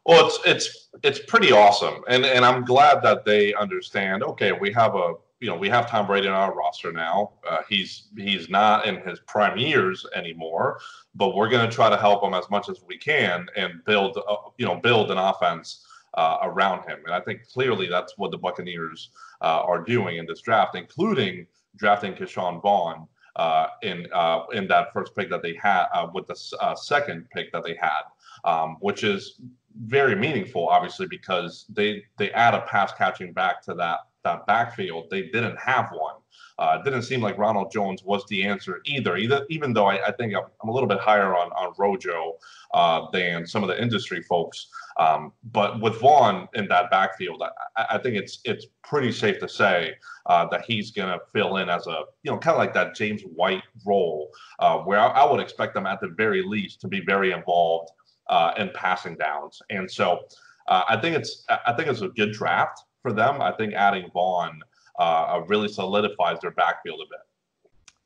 Well, it's it's it's pretty awesome, and and I'm glad that they understand. Okay, we have a you know, we have Tom Brady on our roster now. Uh, he's he's not in his prime years anymore, but we're going to try to help him as much as we can and build, uh, you know, build an offense uh, around him. And I think clearly that's what the Buccaneers uh, are doing in this draft, including drafting Ke'Shawn Vaughn uh, in uh, in that first pick that they had with the second pick that they had, um, which is very meaningful, obviously, because they they add a pass catching back to that that backfield. They didn't have one. Uh, it didn't seem like Ronald Jones was the answer either. Either even though I, I think I'm, I'm, a little bit higher on on Rojo uh, than some of the industry folks. Um, but with Vaughn in that backfield, I, I, think it's it's pretty safe to say uh, that he's going to fill in as a you know kind of like that James White role, uh, where I, I, would expect them at the very least to be very involved uh, in passing downs. And so uh, I think it's I think it's a good draft for them. I think adding Vaughn uh, really solidifies their backfield a bit.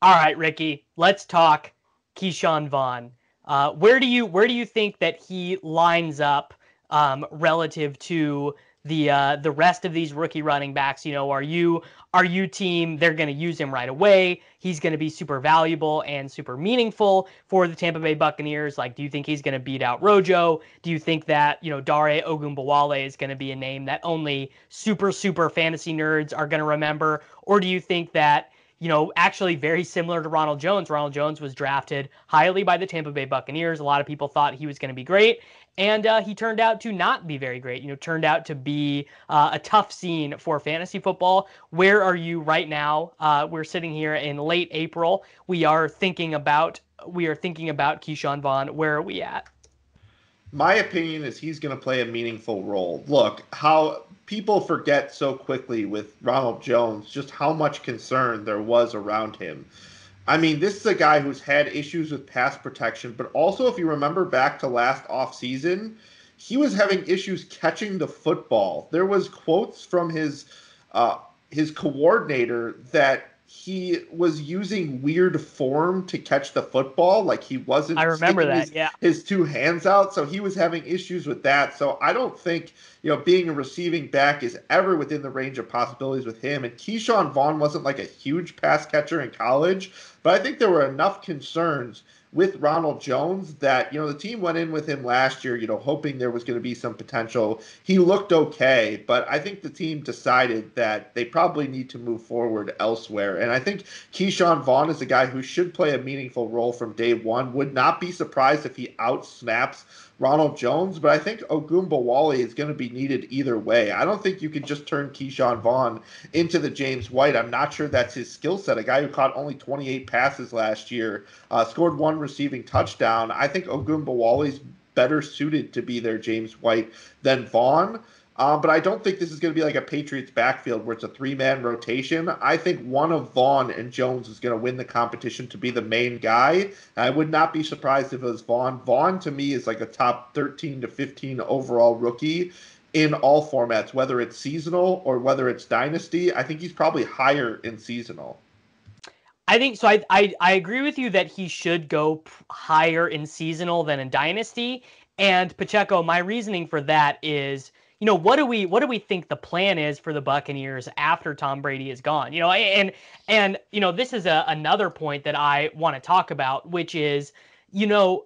All right, Ricky, let's talk Ke'Shawn Vaughn. Uh, where do you where do you think that he lines up um, relative to the uh, the rest of these rookie running backs? You know, are you are you team they're going to use him right away? He's going to be super valuable and super meaningful for the Tampa Bay Buccaneers. Like, do you think he's going to beat out Rojo? Do you think that you know Dare Ogunbowale is going to be a name that only super super fantasy nerds are going to remember, or do you think that you know, actually very similar to Ronald Jones. Ronald Jones was drafted highly by the Tampa Bay Buccaneers. A lot of people thought he was going to be great and uh, he turned out to not be very great. You know, turned out to be uh, a tough scene for fantasy football. Where are you right now? Uh, we're sitting here in late April. We are thinking about we are thinking about Ke'Shawn Vaughn. Where are we at? My opinion is he's going to play a meaningful role. Look, how people forget so quickly with Ronald Jones just how much concern there was around him. I mean, this is a guy who's had issues with pass protection, but also if you remember back to last offseason, he was having issues catching the football. There was quotes from his uh, his coordinator that he was using weird form to catch the football. Like he wasn't. I remember that. His, yeah. His two hands out, so he was having issues with that. So I don't think you know being a receiving back is ever within the range of possibilities with him. And Ke'Shawn Vaughn wasn't like a huge pass catcher in college, but I think there were enough concerns with Ronald Jones that, you know, the team went in with him last year, you know, hoping there was going to be some potential. He looked okay, but I think the team decided that they probably need to move forward elsewhere. And I think Ke'Shawn Vaughn is a guy who should play a meaningful role from day one. Would not be surprised if he outsnaps Ronald Jones, but I think Ogunbowale is going to be needed either way. I don't think you can just turn Ke'Shawn Vaughn into the James White. I'm not sure that's his skill set. A guy who caught only 28 passes last year, uh, scored one receiving touchdown. I think Ogunbowale is better suited to be their James White than Vaughn. Um, but I don't think this is going to be like a Patriots backfield where it's a three man rotation. I think one of Vaughn and Jones is going to win the competition to be the main guy. I would not be surprised if it was Vaughn. Vaughn to me is like a top 13 to 15 overall rookie in all formats, whether it's seasonal or whether it's dynasty. I think he's probably higher in seasonal. I think so. I, I, I agree with you that he should go higher in seasonal than in dynasty. And Pacheco, my reasoning for that is you know what do we what do we think the plan is for the Buccaneers after Tom Brady is gone? You know, and and you know this is a, another point that I want to talk about, which is you know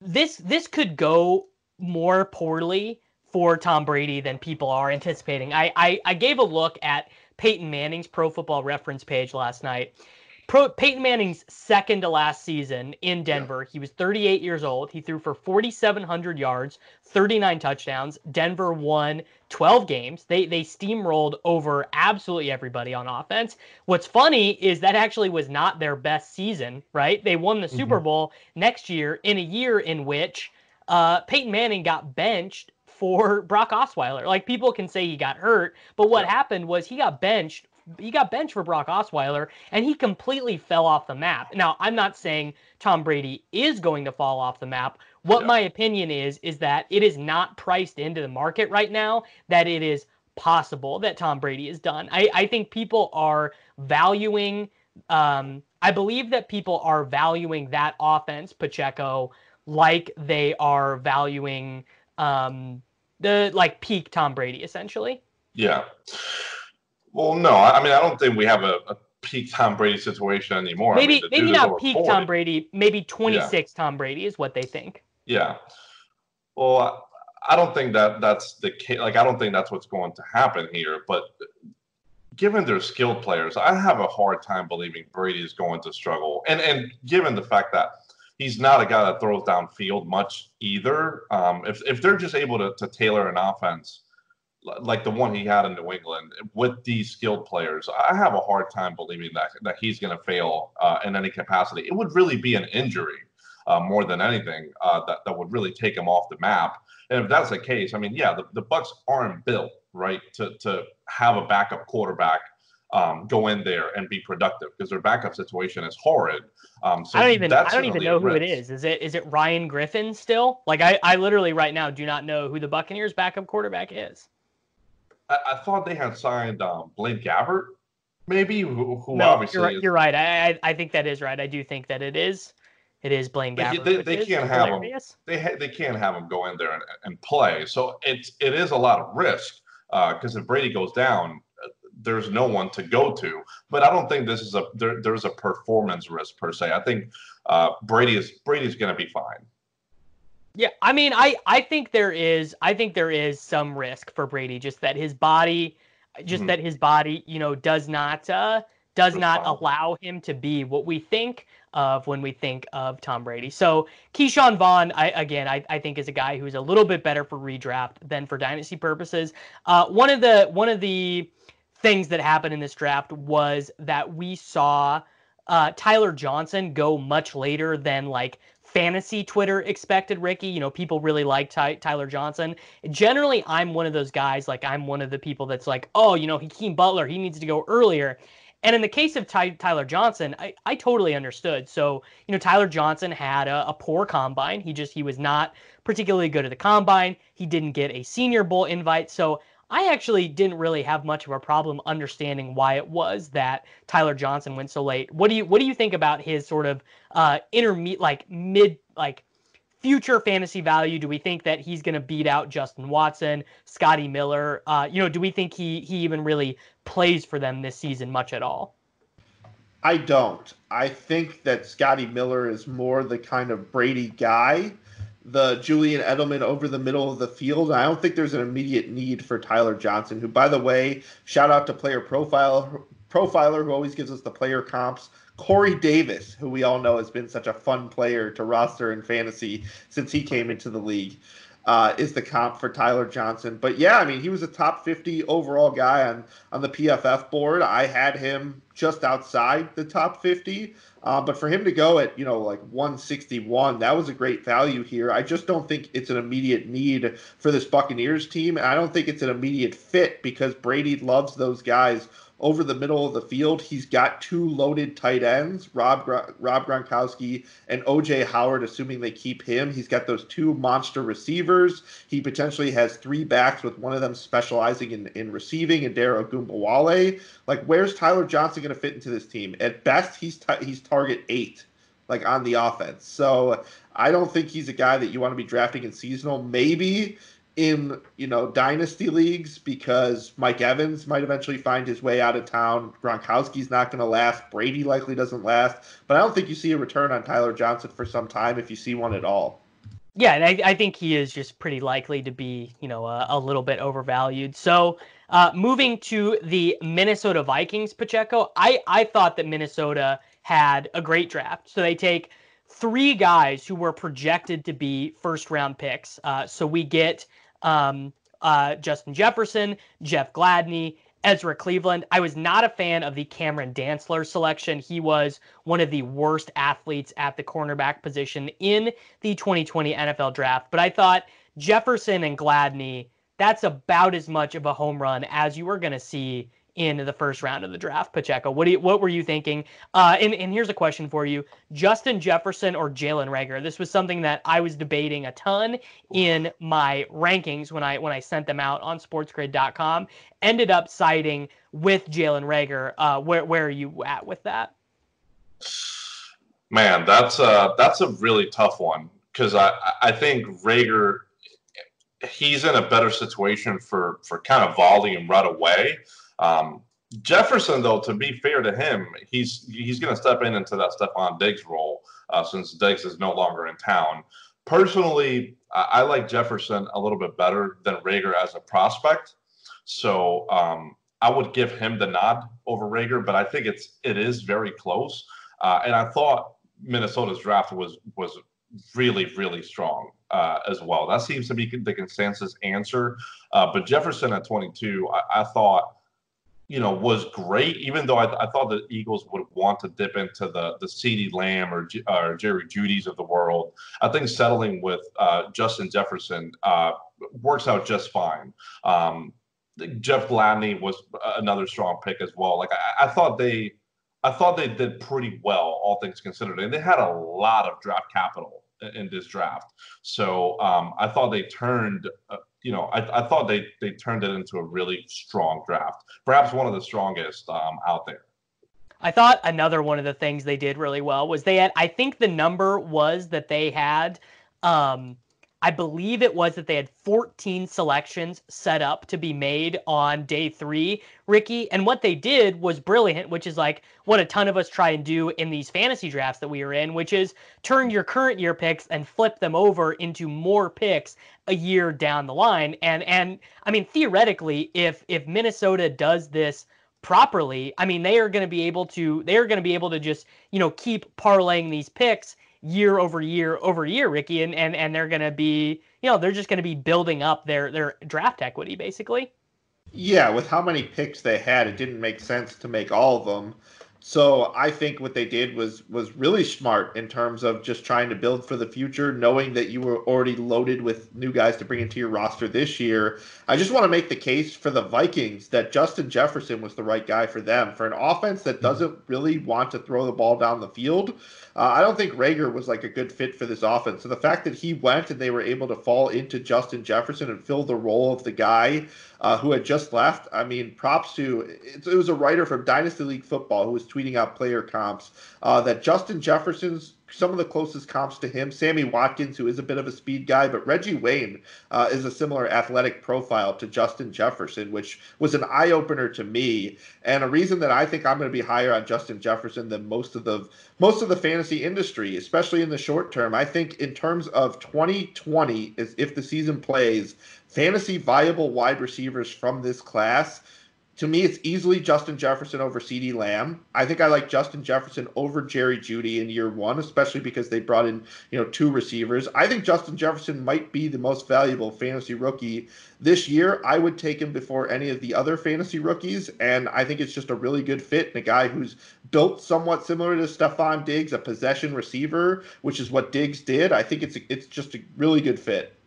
this this could go more poorly for Tom Brady than people are anticipating. I I, I gave a look at Peyton Manning's Pro Football Reference page last night. Pro, Peyton Manning's second to last season in Denver, yeah. he was 38 years old. He threw for 4,700 yards, 39 touchdowns. Denver won 12 games. They they steamrolled over absolutely everybody on offense. What's funny is that actually was not their best season, right? They won the mm-hmm. Super Bowl next year in a year in which uh, Peyton Manning got benched for Brock Osweiler. Like people can say he got hurt, but what yeah. happened was he got benched he got benched for Brock Osweiler and he completely fell off the map. Now, I'm not saying Tom Brady is going to fall off the map. What my opinion is is that it is not priced into the market right now that it is possible that Tom Brady is done. I, I think people are valuing um, I believe that people are valuing that offense, Pacheco, like they are valuing um, the like peak Tom Brady essentially. Yeah. Well, no, I mean I don't think we have a, a peak Tom Brady situation anymore. Maybe I mean, maybe not peak 40. Tom Brady. Maybe 26 yeah. Tom Brady is what they think. Yeah. Well, I don't think that that's the case. Like I don't think that's what's going to happen here. But given their skilled players, I have a hard time believing Brady is going to struggle. And and given the fact that he's not a guy that throws downfield much either. Um, if if they're just able to, to tailor an offense like the one he had in New England with these skilled players, I have a hard time believing that that he's going to fail uh, in any capacity. It would really be an injury uh, more than anything uh, that that would really take him off the map. And if that's the case, I mean, yeah, the, the Bucs aren't built right to to have a backup quarterback um, go in there and be productive because their backup situation is horrid. Um, so I don't even I don't even know who it is. Is it is it Ryan Griffin still? Like I, I literally right now do not know who the Buccaneers backup quarterback is. I, I thought they had signed um, Blaine Gabbert, maybe who, who no, obviously you're, is... you're right. I, I think that is right. I do think that it is. It is Blaine Gabbert. They, they, they can't have him. They ha- they can't have him go in there and, and play. So it's it is a lot of risk because uh, if Brady goes down, there's no one to go to. But I don't think this is a there, there's a performance risk per se. I think uh, Brady is Brady's going to be fine. Yeah, I mean, I I think there is I think there is some risk for Brady, just that his body, just mm-hmm. that his body, you know, does not uh, does not allow him to be what we think of when we think of Tom Brady. So Ke'Shawn Vaughn, I again, I, I think is a guy who's a little bit better for redraft than for dynasty purposes. Uh, one of the one of the things that happened in this draft was that we saw uh, Tyler Johnson go much later than like fantasy Twitter expected, Ricky. You know, people really like Ty- Tyler Johnson. Generally, I'm one of those guys, like, I'm one of the people that's like, oh, you know, Hakeem Butler, he needs to go earlier. And in the case of Ty- Tyler Johnson, I, I totally understood. So, you know, Tyler Johnson had a, a poor combine. He just, he was not particularly good at the combine. He didn't get a Senior Bowl invite. So I actually didn't really have much of a problem understanding why it was that Tyler Johnson went so late. What do you what do you think about his sort of uh intermediate like mid like future fantasy value? Do we think that he's going to beat out Justin Watson, Scotty Miller? Uh, you know, do we think he he even really plays for them this season much at all? I don't. I think that Scotty Miller is more the kind of Brady guy the Julian Edelman over the middle of the field. I don't think there's an immediate need for Tyler Johnson, who, by the way, shout out to Player Profile Profiler, who always gives us the player comps. Corey Davis, who we all know has been such a fun player to roster in fantasy since he came into the league, uh, is the comp for Tyler Johnson. But yeah, I mean, he was a top 50 overall guy on, on the PFF board. I had him just outside the top 50. Uh, but for him to go at you know like 161, that was a great value here. I just don't think it's an immediate need for this Buccaneers team, and I don't think it's an immediate fit because Brady loves those guys over the middle of the field. He's got two loaded tight ends, Rob Rob Gronkowski and OJ Howard, assuming they keep him. He's got those two monster receivers. He potentially has three backs with one of them specializing in, in receiving and Dare Ogunbowale. Like, where's Tyler Johnson going to fit into this team? At best, he's t- he's target eight, like on the offense. So I don't think he's a guy that you want to be drafting in seasonal. Maybe in you know dynasty leagues because Mike Evans might eventually find his way out of town. Gronkowski's not going to last. Brady likely doesn't last. But I don't think you see a return on Tyler Johnson for some time if you see one at all. Yeah, and I, I think he is just pretty likely to be you know a, a little bit overvalued. So. Uh, moving to the Minnesota Vikings, Pacheco, I, I thought that Minnesota had a great draft. So they take three guys who were projected to be first round picks. Uh, so we get um, uh, Justin Jefferson, Jeff Gladney, Ezra Cleveland. I was not a fan of the Cameron Dantzler selection. He was one of the worst athletes at the cornerback position in the 2020 NFL draft. But I thought Jefferson and Gladney, that's about as much of a home run as you were going to see in the first round of the draft. Pacheco, what do you, what were you thinking? Uh, and, and here's a question for you: Justin Jefferson or Jalen Reagor? This was something that I was debating a ton in my rankings when I when I sent them out on SportsGrid.com. Ended up siding with Jalen Reagor. Uh, where where are you at with that? Man, that's a that's a really tough one because I I think Reagor he's in a better situation for for kind of volume right away. Um, Jefferson, though, to be fair to him, he's he's going to step in into that Stefon Diggs role uh, since Diggs is no longer in town. Personally, I, I, like Jefferson a little bit better than Reagor as a prospect, so um, I would give him the nod over Reagor. But I think it's it is very close, uh, and I thought Minnesota's draft was was really really strong uh, as well. That seems to be the consensus answer. Uh, but Jefferson at 22, I, I thought you know, was great. Even though I, I, thought the Eagles would want to dip into the the CeeDee Lamb or, or Jerry Jeudy's of the world, I think settling with uh, Justin Jefferson uh, works out just fine. Um, Jeff Gladney was another strong pick as well. Like I, I, thought they, I thought they did pretty well, all things considered, and they had a lot of draft capital in this draft. So um, I thought they turned uh, you know, I, I thought they they turned it into a really strong draft, perhaps one of the strongest um, out there. I thought another one of the things they did really well was they had. I think the number was that they had. Um, I believe it was that they had 14 selections set up to be made on day three, Ricky. And what they did was brilliant, which is like what a ton of us try and do in these fantasy drafts that we are in, which is turn your current year picks and flip them over into more picks a year down the line. And and I mean theoretically, if if Minnesota does this properly, I mean they are going to be able to they are going to be able to just you know keep parlaying these picks year over year over year, Ricky, and and and they're going to be, you know, they're just going to be building up their their draft equity basically. Yeah, with how many picks they had, it didn't make sense to make all of them. So I think what they did was was really smart in terms of just trying to build for the future, knowing that you were already loaded with new guys to bring into your roster this year. I just want to make the case for the Vikings that Justin Jefferson was the right guy for them for an offense that doesn't really want to throw the ball down the field. Uh, I don't think Reagor was like a good fit for this offense. So the fact that he went and they were able to fall into Justin Jefferson and fill the role of the guy uh, who had just left. I mean, props to it, it was a writer from Dynasty League Football who was tweeting out player comps uh, that Justin Jefferson's some of the closest comps to him, Sammy Watkins, who is a bit of a speed guy, but Reggie Wayne uh, is a similar athletic profile to Justin Jefferson, which was an eye opener to me, and a reason that I think I'm going to be higher on Justin Jefferson than most of the most of the fantasy industry, especially in the short term. I think in terms of 2020, if the season plays, fantasy viable wide receivers from this class to me, it's easily Justin Jefferson over CeeDee Lamb. I think I like Justin Jefferson over Jerry Jeudy in year one, especially because they brought in, you know, two receivers. I think Justin Jefferson might be the most valuable fantasy rookie this year. I would take him before any of the other fantasy rookies, and I think it's just a really good fit and a guy who's built somewhat similar to Stefon Diggs, a possession receiver, which is what Diggs did. I think it's it's just a really good fit.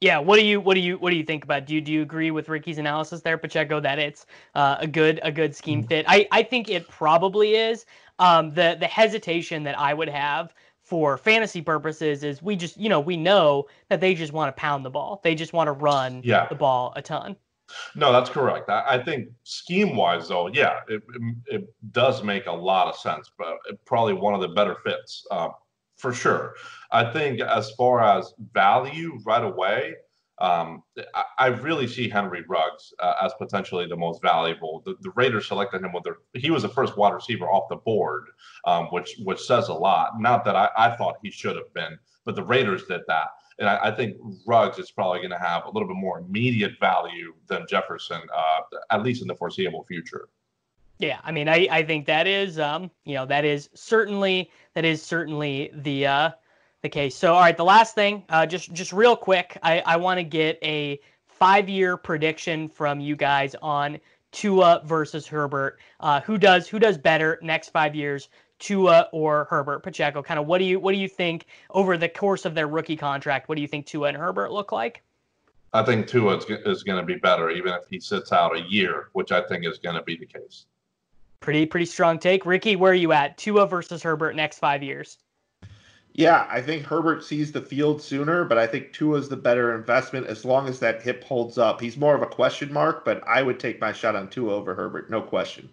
Yeah, what do you what do you what do you think about? Do you do you agree with Ricky's analysis there, Pacheco, that it's uh, a good a good scheme fit? I I think it probably is. Um, the the hesitation that I would have for fantasy purposes is we just you know we know that they just want to pound the ball. They just want to run yeah. the ball a ton. No, that's correct. I, I think scheme wise, though, yeah, it, it, it, does make a lot of sense, but probably one of the better fits. Uh, for sure. I think as far as value right away, um, I, I, really see Henry Ruggs uh, as potentially the most valuable. The, the, Raiders selected him with their he was the first wide receiver off the board, um, which which says a lot. Not that I, I thought he should have been, but the Raiders did that. And I, I think Ruggs is probably going to have a little bit more immediate value than Jefferson, uh, at least in the foreseeable future. Yeah, I mean, I, I think that is um, you know, that is certainly that is certainly the uh the case. So all right, the last thing, uh just just real quick, I, I want to get a five year prediction from you guys on Tua versus Herbert. Uh who does who does better next five years? Tua or Herbert Pacheco, kind of what do you what do you think over the course of their rookie contract? What do you think Tua and Herbert look like? I think Tua is, is going to be better, even if he sits out a year, which I think is going to be the case. Pretty pretty strong take, Ricky. Where are you at? Tua versus Herbert next five years. Yeah, I think Herbert sees the field sooner, but I think Tua is the better investment as long as that hip holds up. He's more of a question mark, but I would take my shot on Tua over Herbert, no question.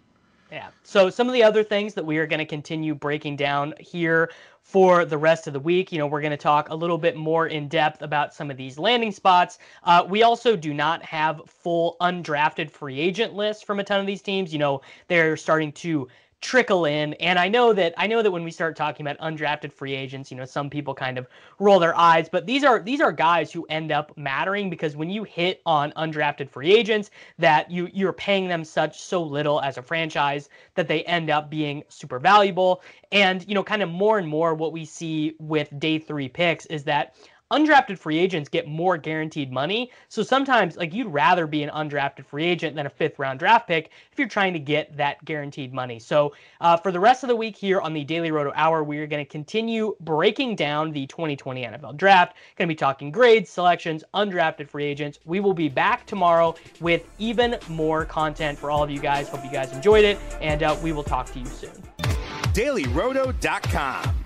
Yeah. So some of the other things that we are going to continue breaking down here for the rest of the week. You know, we're going to talk a little bit more in depth about some of these landing spots. Uh, we also do not have full undrafted free agent lists from a ton of these teams. You know, they're starting to trickle in. And i know that i know that when we start talking about undrafted free agents you know some people kind of roll their eyes but these are these are guys who end up mattering because when you hit on undrafted free agents that you you're paying them such so little as a franchise that they end up being super valuable. And you know kind of more and more what we see with day 3 picks is that undrafted free agents get more guaranteed money. So sometimes, like, you'd rather be an undrafted free agent than a fifth round draft pick if you're trying to get that guaranteed money. So uh, for the rest of the week here on the Daily Roto Hour, we are going to continue breaking down the 2020 NFL Draft. Going to be talking grades, selections, undrafted free agents. We will be back tomorrow with even more content for all of you guys. Hope you guys enjoyed it, and uh, we will talk to you soon. DailyRoto.com.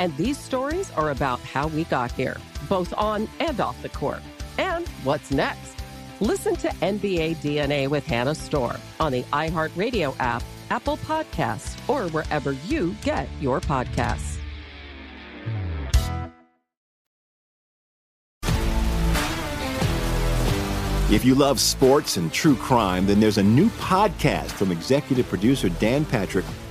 And these stories are about how we got here, both on and off the court. And what's next? Listen to NBA DNA with Hannah Storm on the iHeartRadio app, Apple Podcasts, or wherever you get your podcasts. If you love sports and true crime, then there's a new podcast from executive producer Dan Patrick